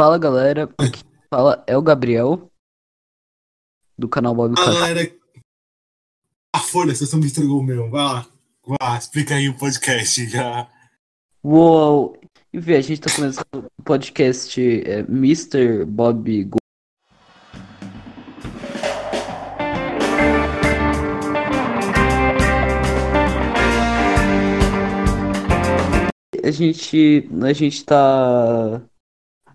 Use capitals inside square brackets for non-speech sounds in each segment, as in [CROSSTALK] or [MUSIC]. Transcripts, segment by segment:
Fala galera, aqui fala é o Gabriel do canal Bob Fala, galera. A folha, vocês estão me entregou o meu. Vai lá. Vai lá, explica aí o podcast já. Uou! Enfim, a gente tá começando o podcast é, Mr. Bob Go. A gente, a gente tá,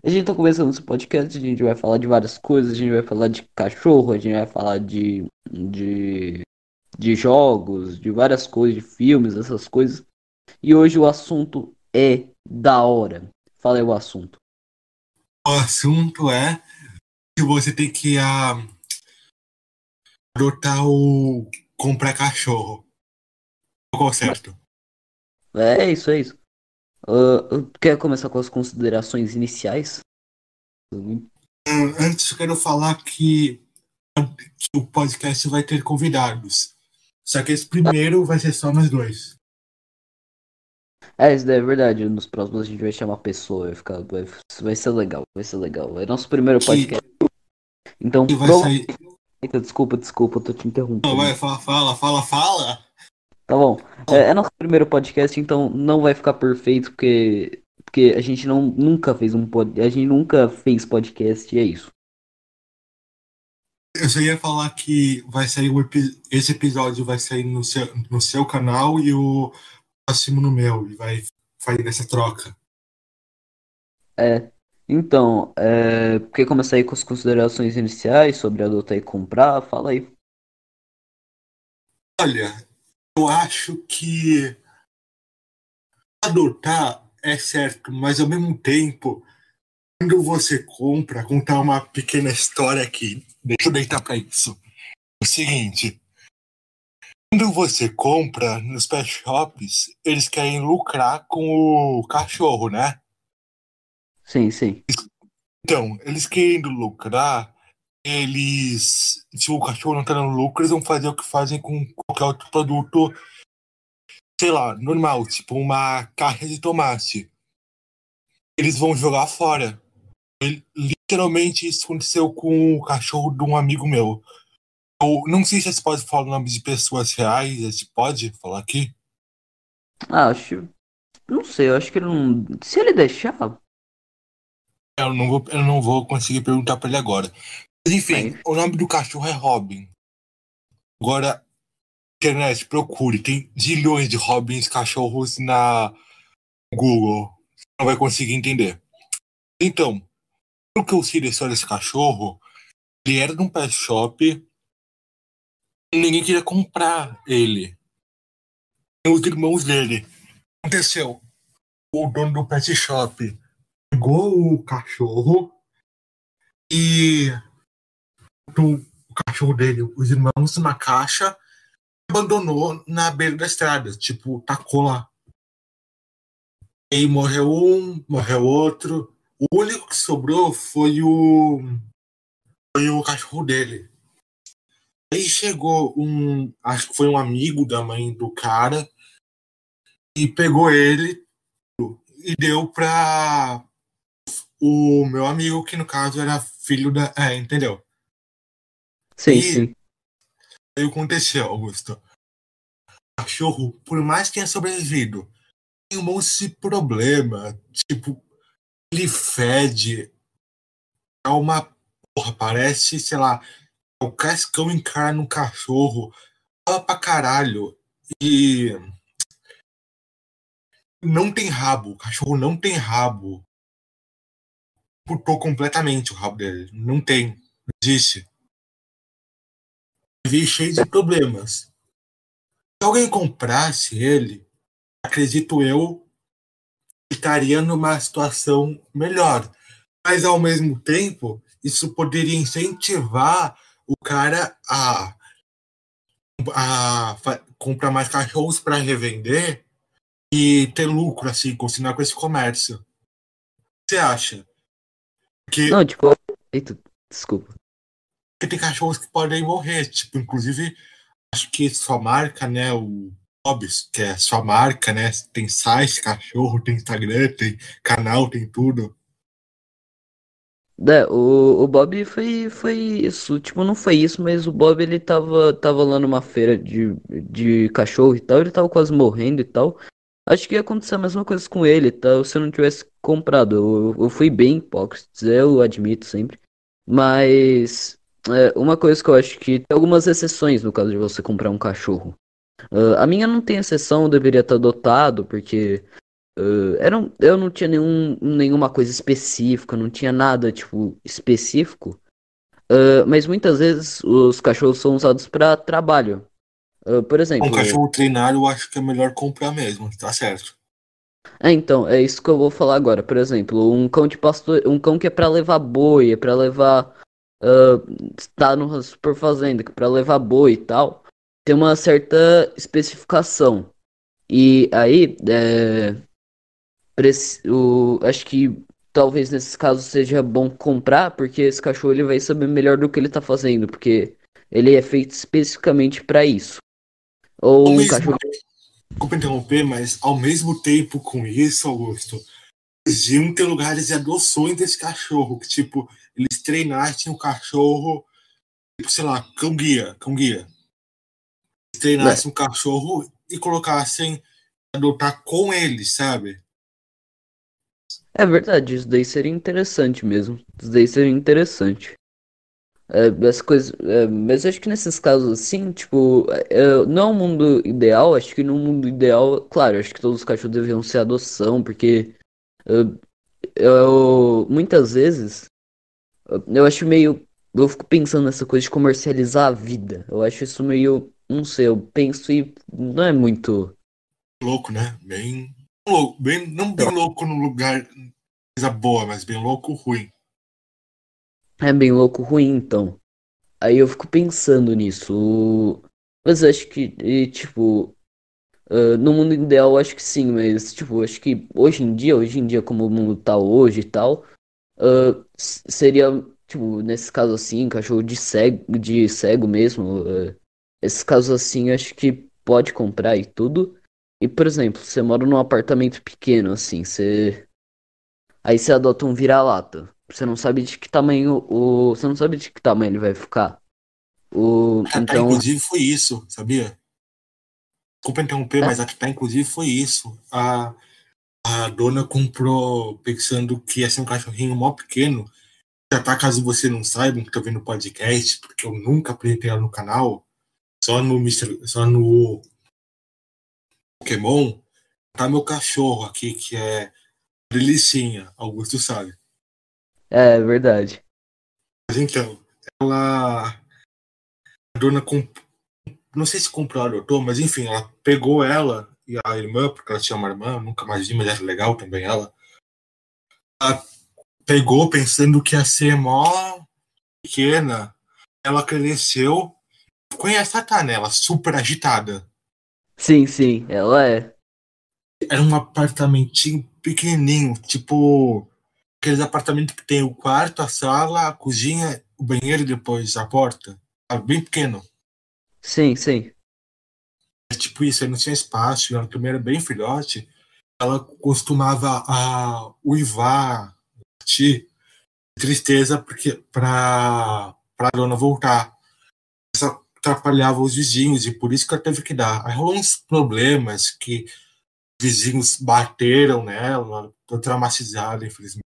a gente tá começando esse podcast, a gente vai falar de várias coisas, a gente vai falar de cachorro, a gente vai falar de, de, de jogos, de várias coisas, de filmes, essas coisas. E hoje o assunto é da hora. Fala aí o assunto. O assunto é que você tem que ah, adotar o comprar cachorro. Qual certo? É isso, é isso. Ah, quer começar com as considerações iniciais? Hum, Antes eu quero falar que, que o podcast vai ter convidados. Só que esse primeiro vai ser só nós dois. É, isso daí é verdade. Nos próximos a gente vai chamar pessoa, vai ficar, vai, vai ser legal, vai ser legal. É nosso primeiro Que- podcast. Então, E vai prova- sair. Eita, desculpa, desculpa, eu tô te interrompendo. Não, vai, fala, fala, fala, fala. Tá bom. É, é nosso primeiro podcast, então não vai ficar perfeito, porque, porque a gente não, nunca fez um pod, a gente nunca fez podcast e é isso. Eu só ia falar que vai sair o epi- esse episódio vai sair no seu, no seu canal e o próximo no meu. E vai fazer essa troca. É. Então, é, quer começar aí com as considerações iniciais sobre adotar e comprar? Fala aí. Olha, eu acho que adotar é certo, mas ao mesmo tempo, quando você compra, contar uma pequena história aqui. Deixa eu deitar para isso. O seguinte. Quando você compra nos pet shops, eles querem lucrar com o cachorro, né? Sim, sim. Então, eles querendo lucrar, eles. Se o cachorro não tá dando lucro, eles vão fazer o que fazem com qualquer outro produto, sei lá, normal, tipo uma caixa de tomate. Eles vão jogar fora. Ele- literalmente isso aconteceu com o cachorro de um amigo meu. Eu não sei se você pode falar o nome de pessoas reais, você pode falar aqui? Acho. Não sei, eu acho que ele não. Se ele deixar. Eu não vou, eu não vou conseguir perguntar pra ele agora. Enfim, o nome do cachorro é Robin. Agora, internet, procure. Tem zilhões de Robins cachorros na Google. Você não vai conseguir entender. Então, pelo que eu sei da história desse cachorro, ele era de um pet shop e ninguém queria comprar ele. Nem os irmãos dele. O que aconteceu? O dono do pet shop pegou o cachorro e botou o cachorro dele, os irmãos, numa caixa abandonou na beira da estrada. Tipo, tacou lá. E aí morreu um, morreu outro. O único que sobrou foi o. Foi o cachorro dele. Aí chegou um. Acho que foi um amigo da mãe do cara. E pegou ele e deu pra o meu amigo, que no caso era filho da. É, entendeu? Sim, E- sim. Aí o que aconteceu, Augusto? O cachorro, por mais que tenha sobrevivido, tem um monte de problema. Tipo, ele fede. É uma. Porra, parece, sei lá, o cascão encara no cachorro. Fala pra caralho. E. Não tem rabo. O cachorro não tem rabo. Putou completamente o rabo dele. Não tem. Não existe. Vi cheio de problemas. Se alguém comprasse ele, acredito eu, estaria numa situação melhor. Mas ao mesmo tempo, isso poderia incentivar o cara a, a comprar mais cachorros para revender e ter lucro, assim, continuar com esse comércio. O que você acha? Porque Não, tipo. Desculpa. Porque tem cachorros que podem morrer. Tipo, inclusive, acho que sua marca, né? O Hobbs, que é sua marca, né? Tem site, cachorro, tem Instagram, tem canal, tem tudo. É, o, o Bob foi, foi isso, tipo, não foi isso, mas o Bob ele tava, tava lá numa feira de, de cachorro e tal, ele tava quase morrendo e tal. Acho que ia acontecer a mesma coisa com ele, tá? Se eu não tivesse comprado. Eu, eu fui bem hipócrita, eu admito sempre. Mas é, uma coisa que eu acho que tem algumas exceções no caso de você comprar um cachorro. Uh, a minha não tem exceção, eu deveria estar dotado, porque Uh, era um, eu não tinha nenhum, nenhuma coisa específica, não tinha nada, tipo, específico. Uh, mas muitas vezes os cachorros são usados para trabalho. Por exemplo. Um cachorro treinário eu acho que é melhor comprar mesmo, tá certo. É, então, é isso que eu vou falar agora. Por exemplo, um cão de pastor, um cão que é para levar boi, é para levar. Uh, tá no super fazenda, que é pra levar boi e tal. Tem uma certa especificação. E aí, é, o, acho que talvez nesses casos seja bom comprar, porque esse cachorro ele vai saber melhor do que ele tá fazendo, porque ele é feito especificamente para isso. Ou um cachorro. Desculpa interromper, mas ao mesmo tempo com isso, Augusto, deviam ter lugares de adoções desse cachorro, que tipo, eles treinassem o cachorro, tipo, sei lá, cão guia, cão guia. Treinassem o é. um cachorro e colocassem adotar com eles, sabe? É verdade, isso daí seria interessante mesmo. Isso daí seria interessante. É, as coisas, é, mas acho que nesses casos assim, tipo, é, não é um mundo ideal, acho que no mundo ideal, claro, acho que todos os cachorros deveriam ser adoção, porque eu, eu, muitas vezes eu acho meio. Eu fico pensando nessa coisa de comercializar a vida. Eu acho isso meio. Não sei, eu penso e não é muito. Louco, né? Bem louco, bem, não bem louco no lugar coisa boa, mas bem louco ruim. É bem louco ruim, então. Aí eu fico pensando nisso. Mas acho que, e, tipo, uh, no mundo ideal acho que sim, mas tipo, acho que hoje em dia, hoje em dia como o mundo tá hoje e tal, uh, seria, tipo, nesse caso assim, cachorro de cego, de cego mesmo, uh, esses casos assim, acho que pode comprar e tudo. E, por exemplo, você mora num apartamento pequeno, assim, você. Aí você adota um vira-lata. Você não sabe de que tamanho o. Você não sabe de que tamanho ele vai ficar. O... A então... inclusive, foi isso, sabia? Desculpa interromper, é? mas a Tatá, inclusive, foi isso. A, a dona comprou pensando que ia ser um cachorrinho mó pequeno. Já tá, caso você não saiba, que tá vendo o podcast, porque eu nunca apresentei ela no canal, só no, só no Pokémon, tá meu cachorro aqui, que é Delicinha, Augusto sabe. É, verdade. Mas então, ela. A dona comp... Não sei se comprou a adotou, mas enfim, ela pegou ela e a irmã, porque ela tinha uma irmã, nunca mais vi, mas era legal também ela. Ela pegou pensando que ia ser mó pequena. Ela cresceu. Conhece a Tanela, super agitada. Sim, sim, ela é. Era um apartamentinho pequenininho, tipo aqueles apartamentos que tem o quarto, a sala, a cozinha, o banheiro e depois a porta. Bem pequeno. Sim, sim. É tipo isso, aí não tinha espaço, ela também era bem filhote. Ela costumava a uivar, de tristeza porque para para dona voltar. Essa atrapalhava os vizinhos e por isso que ela teve que dar. Aí rolou uns problemas que vizinhos bateram nela, tô traumatizada, infelizmente.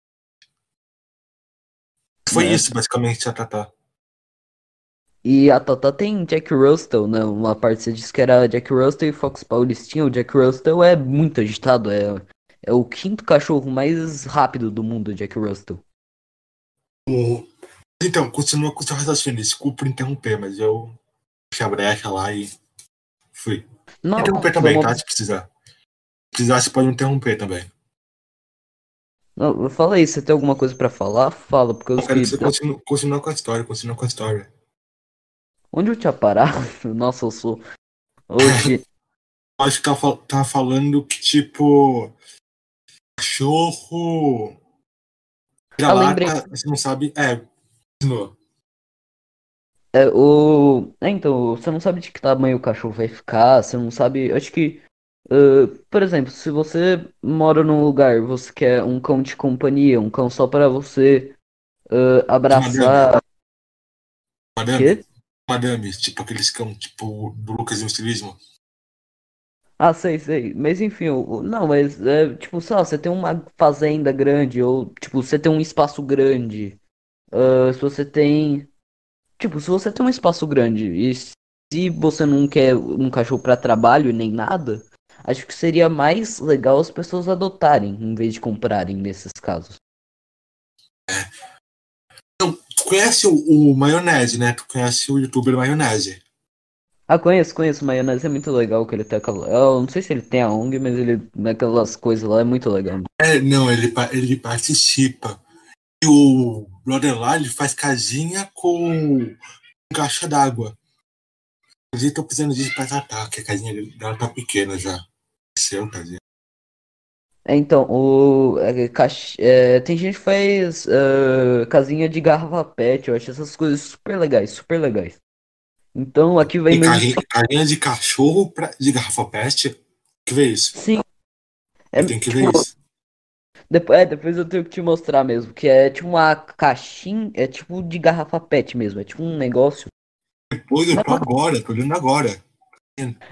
Foi é. isso, basicamente, a Tata. E a Tata tem Jack Russell, né? Uma parte você disse que era Jack Russell e Fox Paulistinha. O Jack Russell é muito agitado, é, é o quinto cachorro mais rápido do mundo, Jack Russell. Então, continua com o seu raciocínio. Desculpa interromper, mas eu fechei a brecha lá e fui. Não, interromper também, vamos... tá? Se precisar. Se precisar, você pode interromper também. Não, fala aí, você tem alguma coisa pra falar? Fala, porque eu, eu quero que você continue, continue com a história, continue com a história. Onde eu tinha parado? [LAUGHS] Nossa, eu sou. Hoje. [LAUGHS] Acho que tá, tá falando que, tipo. Cachorro. Ah, lembrei. Você não sabe. É, continua. É, o... É, então, você não sabe de que tamanho o cachorro vai ficar, você não sabe. Acho que. Uh, por exemplo, se você mora num lugar, você quer um cão de companhia, um cão só para você ah, abraçar. Madame. Quê? Madame, tipo aqueles cão, tipo, do Lucas e o Estilismo. Ah, sei, sei. Mas enfim, não, mas é, tipo, sei lá, você tem uma fazenda grande, ou tipo, você tem um espaço grande. ah, se você tem. Tipo, se você tem um espaço grande e se você não quer um cachorro para trabalho nem nada, acho que seria mais legal as pessoas adotarem em vez de comprarem nesses casos. Tu conhece o, o Maionese, né? Tu conhece o youtuber Maionese. Ah, conheço, conheço, Maionese é muito legal que ele tem aquela. Eu não sei se ele tem a ONG, mas ele naquelas coisas lá é muito legal. É, não, ele, ele participa. E o brother lá, ele faz casinha com caixa d'água. Inclusive, tô precisando disso pra tratar, que a casinha dela tá pequena já. Seu, casinha. É, então, o. é, cach- é, tem gente que faz ah, casinha de garrafa pet, eu acho essas coisas super legais, super legais. Então aqui vem Tem carinha de cachorro pra, de garrafa peste. Tem que ver isso. Sim. É, Tem que ver tipo, isso. Depois, é, depois eu tenho que te mostrar mesmo, que é tipo uma caixinha, é tipo de garrafa pet mesmo, é tipo um negócio. Depois eu tô agora, tô olhando agora.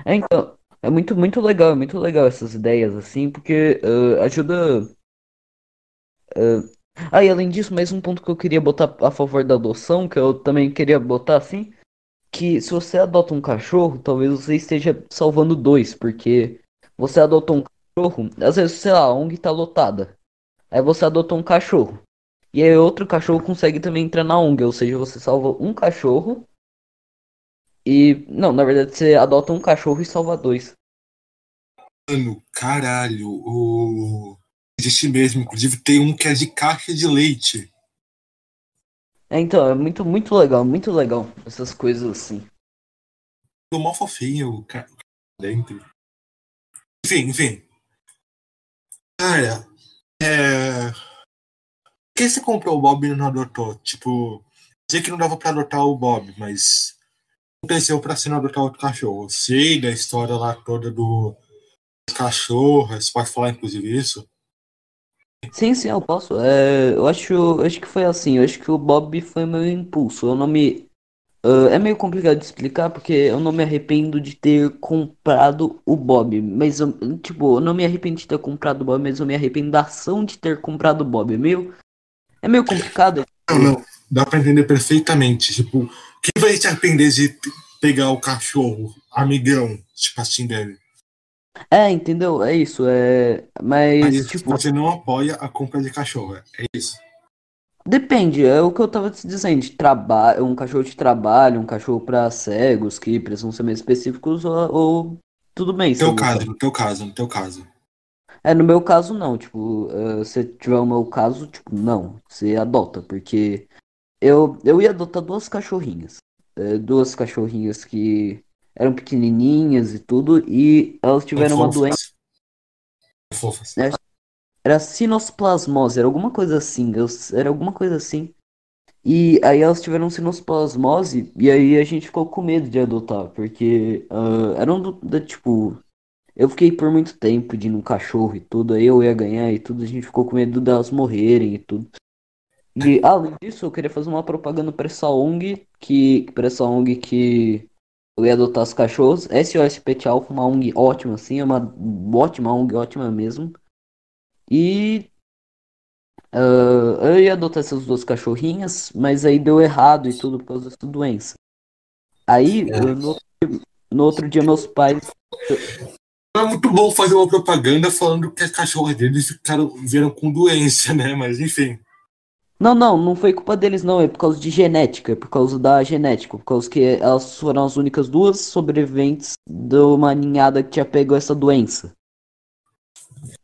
É, então, é muito, muito legal, é muito legal essas ideias assim, porque ah, ajuda. ah, Ah, e além disso, mais um ponto que eu queria botar a favor da adoção, que eu também queria botar assim, que se você adota um cachorro, talvez você esteja salvando dois, porque você adota um cachorro, às vezes, sei lá, a ONG tá lotada. Aí você adota um cachorro. E aí outro cachorro consegue também entrar na ONG, ou seja, você salva um cachorro e. Não, na verdade você adota um cachorro e salva dois. Mano, caralho, o... existe mesmo. Inclusive tem um que é de caixa de leite. É, então, é muito, muito legal, muito legal essas coisas assim. Ficou mó fofinho o cara dentro. Enfim, enfim. Cara, é. Por que você comprou o Bob e não adotou? Tipo, sei que não dava pra adotar o Bob, mas aconteceu pra você não adotar outro cachorro. Eu sei da história lá toda do cachorro, você pode falar inclusive isso? Sim, sim, eu posso. É, eu acho, acho que foi assim, eu acho que o Bob foi meu impulso. Eu não me. ah, é meio complicado de explicar porque eu não me arrependo de ter comprado o Bob. Mas eu, tipo, eu não me arrependo de ter comprado o Bob, mas eu me arrependo da ação de ter comprado o Bob. É meio. É meio complicado. Não, não. Dá pra entender perfeitamente. Tipo, quem vai se arrepender de pegar o cachorro, amigão, tipo assim dele? É, entendeu? É isso. É... Mas, Mas tipo, você não apoia a compra de cachorro. É isso. depende. É o que eu tava te dizendo. De trabalho, um cachorro de trabalho, um cachorro pra cegos que precisam ser mais específicos, ou, ou tudo bem. No teu eu caso, no teu caso, no teu caso. É, no meu caso, não. Tipo, eh, se tiver o meu caso, tipo, não. Você adota, porque eu, eu ia adotar duas cachorrinhas. Eh, duas cachorrinhas que eram pequenininhas e tudo, e elas tiveram uma doença. Fofas. É. Era sinosplasmose, era alguma coisa assim. era alguma coisa assim. E aí elas tiveram sinosplasmose, e aí a gente ficou com medo de adotar, porque ah, eram do, da, tipo. Eu fiquei por muito tempo de ir num cachorro e tudo, aí eu ia ganhar e tudo, a gente ficou com medo delas morrerem e tudo. E além disso, eu queria fazer uma propaganda pra essa ONG, que, pra essa ONG que eu ia adotar os cachorros. SOS Pet Alpha, uma ONG ótima, assim, é uma ótima ONG, ótima mesmo. E ah, eu ia adotar essas duas cachorrinhas, mas aí deu errado e tudo por causa dessa doença. Aí, É. eu- no, no outro dia, meus pais É muito bom fazer uma propaganda falando que as cachorras deles ficaram, vieram com doença, né? Mas enfim. Não, não, não foi culpa deles, não. É por causa de genética, é por causa da genética, por causa que elas foram as únicas duas sobreviventes de uma ninhada que tinha pego essa doença.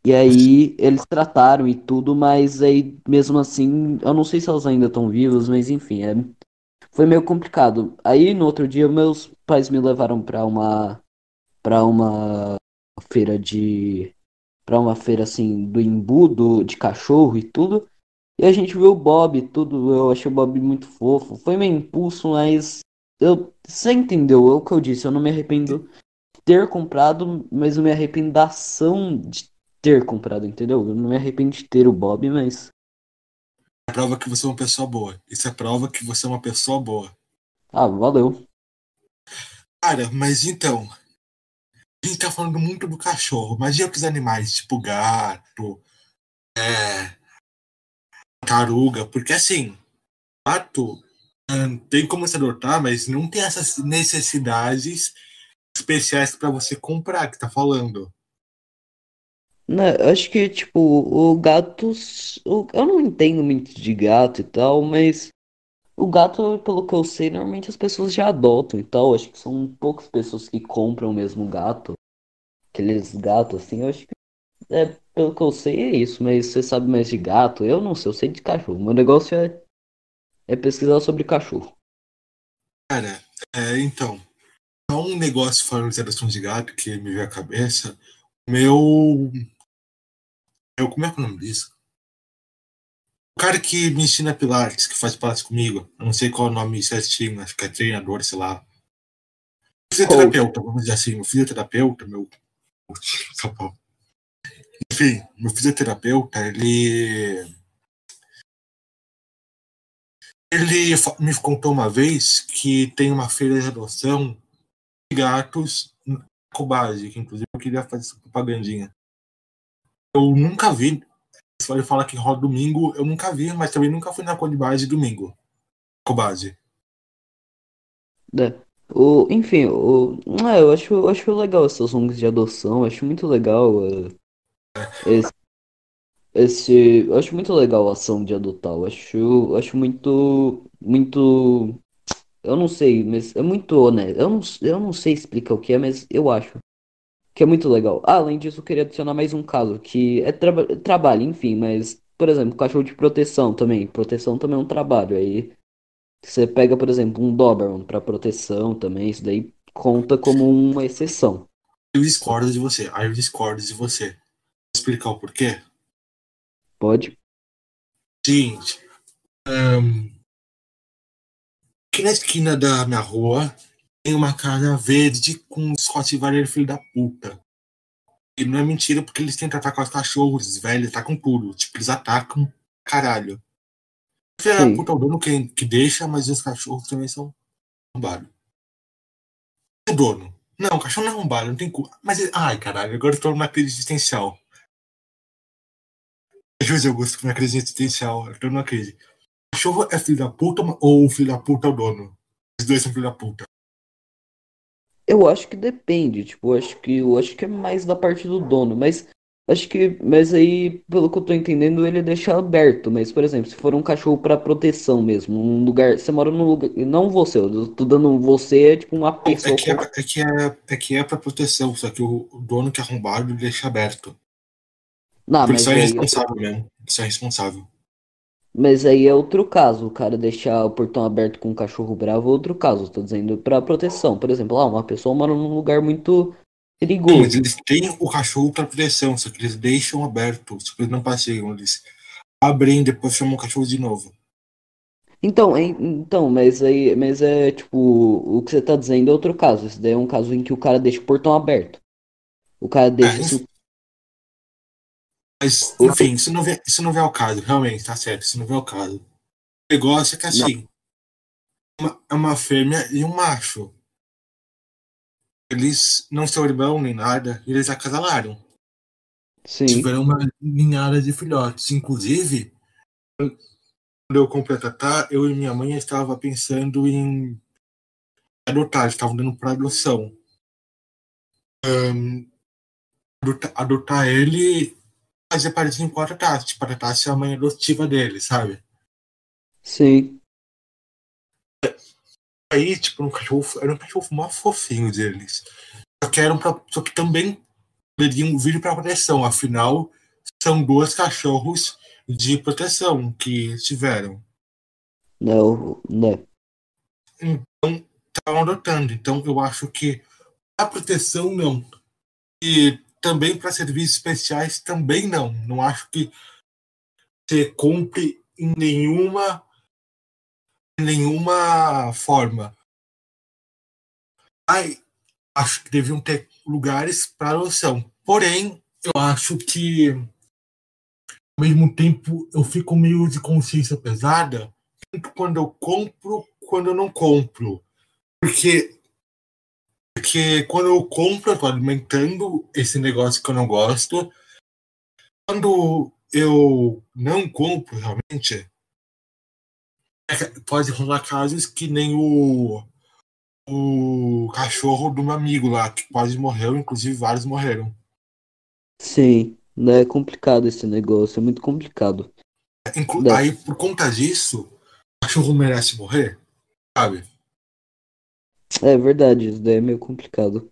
E aí eles trataram e tudo, mas aí mesmo assim, eu não sei se elas ainda estão vivas, mas enfim, é, foi meio complicado. Aí no outro dia meus pais me levaram pra uma para uma feira de para uma feira assim do embudo de cachorro e tudo. E a gente viu o Bob, tudo, eu achei o Bob muito fofo. Foi meio impulso, mas eu, você entendeu? É o que eu disse, eu não me arrependo de ter comprado, mas eu me arrependo da ação de ter comprado, entendeu? Eu não me arrependo de ter o Bob, mas É prova que você é uma pessoa boa. Isso é prova que você é uma pessoa boa. Ah, valeu. Cara, mas então. A gente tá falando muito do cachorro, mas e outros animais, tipo gato, é, taruga, porque assim, gato hum, tem como se adotar, mas não tem essas necessidades especiais para você comprar, que tá falando. Né, eu acho que, tipo, o gato. o- eu não entendo muito de gato e tal, mas o gato, pelo que eu sei, normalmente as pessoas já adotam e tal. Acho que são poucas pessoas que compram mesmo gato. Aqueles gatos assim, eu acho que. É, pelo que eu sei é isso, mas você sabe mais de gato? Eu não sei, eu sei de cachorro. Meu negócio é, é pesquisar sobre cachorro. Cara, é, então, só um negócio falando de adoção de gato que me veio à cabeça. Meu. meu como é que é o nome disso? O cara que me ensina Pilates, que faz Pilates comigo, eu não sei qual é o nome certinho, acho que é treinador, sei lá. Fisioterapeuta, vamos dizer assim, meu fisioterapeuta, meu. Bom. Enfim, meu fisioterapeuta, ele. Ele me contou uma vez que tem uma feira de adoção de gatos na Cobase, que inclusive eu queria fazer essa propagandinha. Eu nunca vi. Ele fala que rola domingo, eu nunca vi, mas também nunca fui na Cobase domingo. Cobase. né? O, enfim, o, é, eu acho, acho legal essas ONGs de adoção, acho muito legal é, esse, esse, eu acho muito legal a ação de adotar, eu acho, eu acho muito, muito, eu não sei, mas é muito honesto, eu não, eu não sei explicar o que é, mas eu acho que é muito legal. Ah, além disso, eu queria adicionar mais um caso, que é traba trabalho, enfim, mas, por exemplo, cachorro de proteção também, proteção também é um trabalho, aí você pega, por exemplo, um Doberman para proteção também, isso daí conta como uma exceção. Eu discordo de você. Aí eu discordo de você. Explicar o porquê? Pode? Seguinte. ahn, aqui na esquina da minha rua tem uma casa verde com uns Rottweiler filho da puta. E não é mentira porque eles tentam atacar os cachorros, velho, atacam tudo. Tipo, eles atacam caralho. Filho da puta é o dono que, que deixa, mas os cachorros também são arrombados. O dono. Não, o cachorro não é arrombado, não tem cu. Mas, ai, caralho, agora eu tô numa crise existencial. José Augusto, com minha crise existencial, eu tô numa crise. O cachorro é filho da puta ou o filho da puta é o dono? Os dois são filho da puta. Eu acho que depende, tipo, eu acho que eu acho que é mais da parte do dono, mas acho que, mas aí, pelo que eu tô entendendo, ele deixa aberto, mas por exemplo, se for um cachorro para proteção mesmo, um lugar, você mora num lugar, não você, eu tô dando você é tipo uma É pessoa que é, com- é que é, é que é pra proteção, só que o, dono que é arrombado deixa aberto. Não, Porque mas isso é aí, irresponsável mesmo. Isso é irresponsável. mas aí é outro caso, o cara deixar o portão aberto com um cachorro bravo é outro caso, tô dizendo para proteção, por exemplo, ah, uma pessoa mora num lugar muito perigoso. mas eles têm o cachorro pra proteção, só que eles deixam aberto. Tipo, eles não passeiam, eles abrem e depois chamam o cachorro de novo. Então, en- então, mas aí, mas é tipo, o que você tá dizendo é outro caso. Esse daí é um caso em que o cara deixa o portão aberto. O cara deixa É, se o- Mas, enfim, isso não, vem, isso não vem ao caso, realmente, tá certo, isso não vem ao caso. O negócio é que assim, uma- é uma fêmea e um macho. Eles não são irmão nem nada, eles acasalaram. Sim, Tiveram uma ninhada de filhotes. Inclusive, quando eu comprei a Tatá, eu e minha mãe estava pensando em adotar, estavam dando para adoção. Ahn, adota- adotar ele fazer parecido com a Tatá, tipo, a Tatá ser a mãe adotiva dele, sabe? sim. Aí, tipo, um cachorro, era um cachorro mó fofinho deles. Só que, eram pra, só que também poderiam vir para proteção, afinal, são dois cachorros de proteção que tiveram. Não, né? estavam adotando. Então, eu acho que a proteção não. E também para serviços especiais também não. Não acho que você compre em nenhuma em nenhuma forma. Ai, acho que deviam ter lugares para adoção. Porém, eu acho que ao mesmo tempo eu fico meio de consciência pesada, tanto quando eu compro, quando eu não compro. Porque, porque quando eu compro, eu tô alimentando esse negócio que eu não gosto. Quando eu não compro, realmente, é, pode rolar casos que nem o, o cachorro do meu amigo lá, que quase morreu, inclusive vários morreram. Sim, né? É complicado esse negócio, é muito complicado. Inclu. Aí, por conta disso, o cachorro merece morrer, sabe? É verdade, isso daí é meio complicado.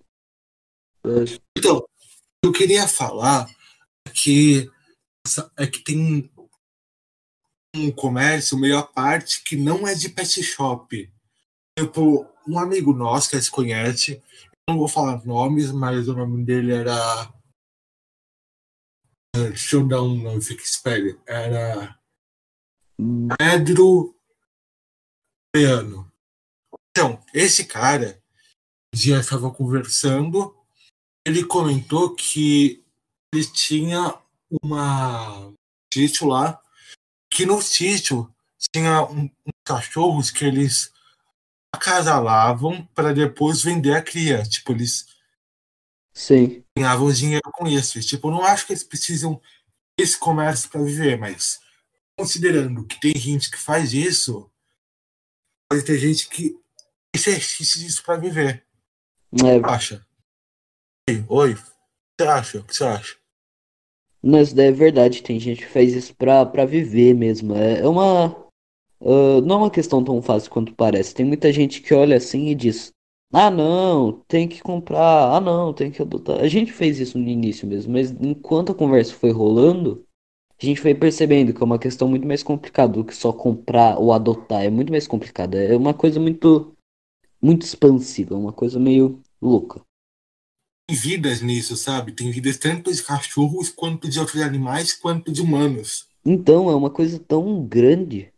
É, Então, eu queria falar que é que tem um comércio meio à parte que não é de pet shop. Tipo, um amigo nosso que se conhece, não vou falar nomes, mas o nome dele era. Eh, Deixa eu dar um nome, fica espere. Era hum, Pedro Leano. Então, esse cara, um dia estava conversando, ele comentou que ele tinha uma sítio lá, que no sítio tinha um, uns cachorros que eles acasalavam para depois vender a cria. Tipo, eles sim, ganhavam dinheiro com isso. E, tipo, não acho que eles precisam desse comércio para viver, mas considerando que tem gente que faz isso, pode ter gente que exercício disso para viver. é, Acha? Oi, oi. O que você acha? O que você acha? daí é verdade, tem gente que faz isso pra, pra viver mesmo. É, é uma. ah, não é uma questão tão fácil quanto parece. Tem muita gente que olha assim e diz: Ah, não, tem que comprar. Ah, não, tem que adotar. A gente fez isso no início mesmo, mas enquanto a conversa foi rolando, a gente foi percebendo que é uma questão muito mais complicada do que só comprar ou adotar. É muito mais complicado. É uma coisa muito, muito expansiva, uma coisa meio louca. Tem vidas nisso, sabe? Tem vidas tanto de cachorros, quanto de outros animais, quanto de humanos. Então, é uma coisa tão grande.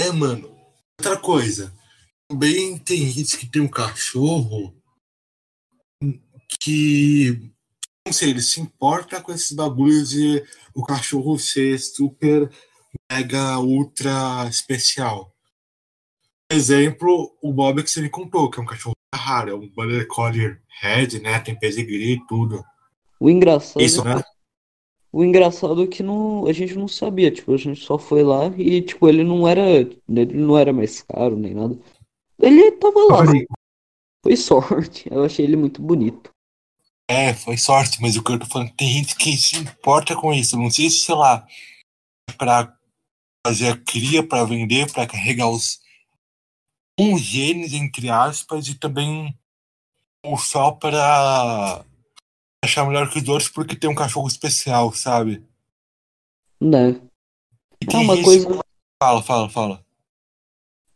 É, mano. Outra coisa. Também tem gente que tem um cachorro que. Não sei, ele se importa com esses bagulhos de o cachorro ser super, mega, ultra especial. Exemplo, o Bob que você me contou, que é um cachorro raro, é um Border Collie Red, né? Tem pedigree e tudo. O engraçado, Isso, né? o engraçado é que não, a gente não sabia, tipo, a gente só foi lá e, tipo, ele não era, ele não era mais caro nem nada. Ele tava lá, foi sorte. Eu achei ele muito bonito. É, foi sorte, mas o que eu tô falando, tem gente que se importa com isso. Não sei se, sei lá, pra fazer a cria, pra vender, pra carregar os uns genes, entre aspas, e também ou só pra achar melhor que os outros porque tem um cachorro especial, sabe? Né? E É tem uma coisa. Fala, fala, fala.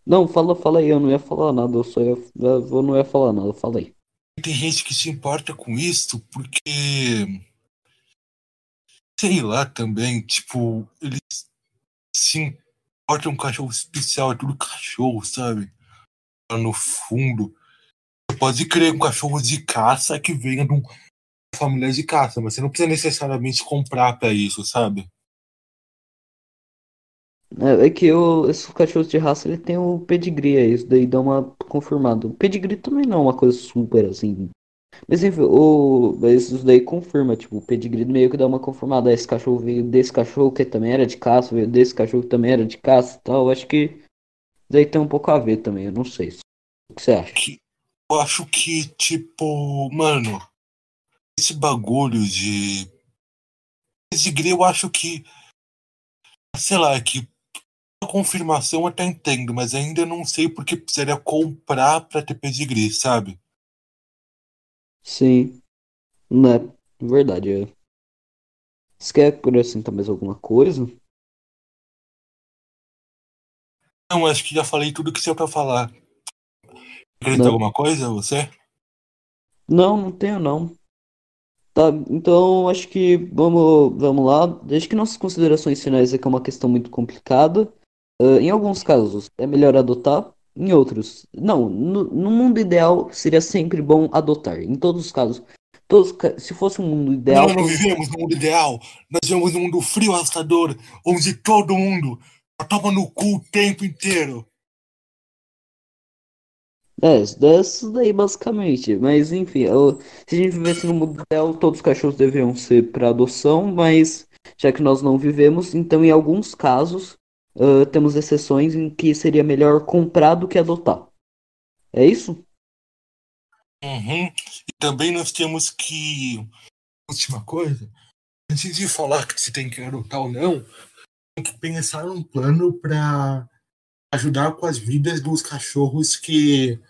Não, fala, fala aí, eu não ia falar nada, eu só ia, eu não ia falar nada, fala aí. E tem gente que se importa com isso porque. Sei lá também, tipo, eles se importam com um cachorro especial, é tudo cachorro, sabe? No fundo. Você pode crer um cachorro de caça que venha de uma família de caça, mas você não precisa necessariamente comprar pra isso, sabe? É, é que eu, esses cachorros de raça, ele tem o pedigree, aí, isso daí dá uma confirmada. O pedigree também não é uma coisa super assim. Mas enfim, o, isso daí confirma, tipo, o pedigree meio que dá uma confirmada. Ah, Esse cachorro veio desse cachorro que também era de caça, veio desse cachorro que também era de caça e tal. Acho que daí tem um pouco a ver também, eu não sei. O que você acha? Eu acho que, tipo, mano, esse bagulho de. Pedigree, eu acho que. Sei lá, que. A confirmação eu até entendo, mas ainda não sei porque precisaria comprar pra ter pedigree, sabe? Sim, né? Verdade. Você quer acrescentar mais alguma coisa? Não, acho que já falei tudo que tinha pra falar. Acredita Não. alguma coisa, você? Não, não tenho não. Tá, então acho que vamos, vamos lá. Desde que nossas considerações finais é que é uma questão muito complicada. Ah, em alguns casos é melhor adotar, em outros, não. No, no mundo ideal seria sempre bom adotar. Em todos os casos, todos, se fosse um mundo ideal, Nós não vivemos no mundo ideal. Nós vivemos num mundo frio, assustador, onde todo mundo toma no cu o tempo inteiro. É, isso daí- basicamente. Mas enfim, eu- se a gente vivesse no mundo ideal, todos os cachorros deveriam ser para adoção, mas já que nós não vivemos, então em alguns casos ah, temos exceções em que seria melhor comprar do que adotar. É isso? Uhum. E também nós temos que. Última coisa. Antes de falar que se tem que adotar ou não, que pensar num plano para ajudar com as vidas dos cachorros que,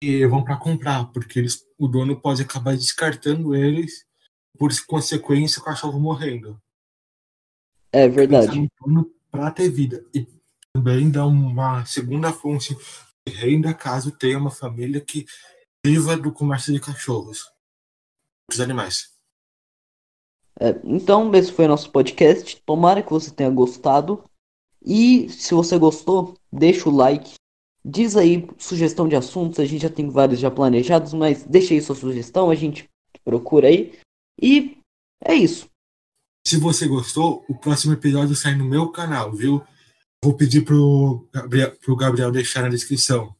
que vão para comprar, porque eles, o dono pode acabar descartando eles, por consequência, o cachorro morrendo. É verdade. num plano para ter vida. E também dá uma segunda fonte de renda caso tenha uma família que viva do comércio de cachorros. Dos animais. É, então, esse foi nosso podcast. Tomara que você tenha gostado. E se você gostou, deixa o like. Diz aí sugestão de assuntos. A gente já tem vários já planejados, mas deixa aí sua sugestão. A gente procura aí. E é isso. Se você gostou, o próximo episódio sai no meu canal, viu? Vou pedir pro Gabriel, pro Gabriel deixar na descrição.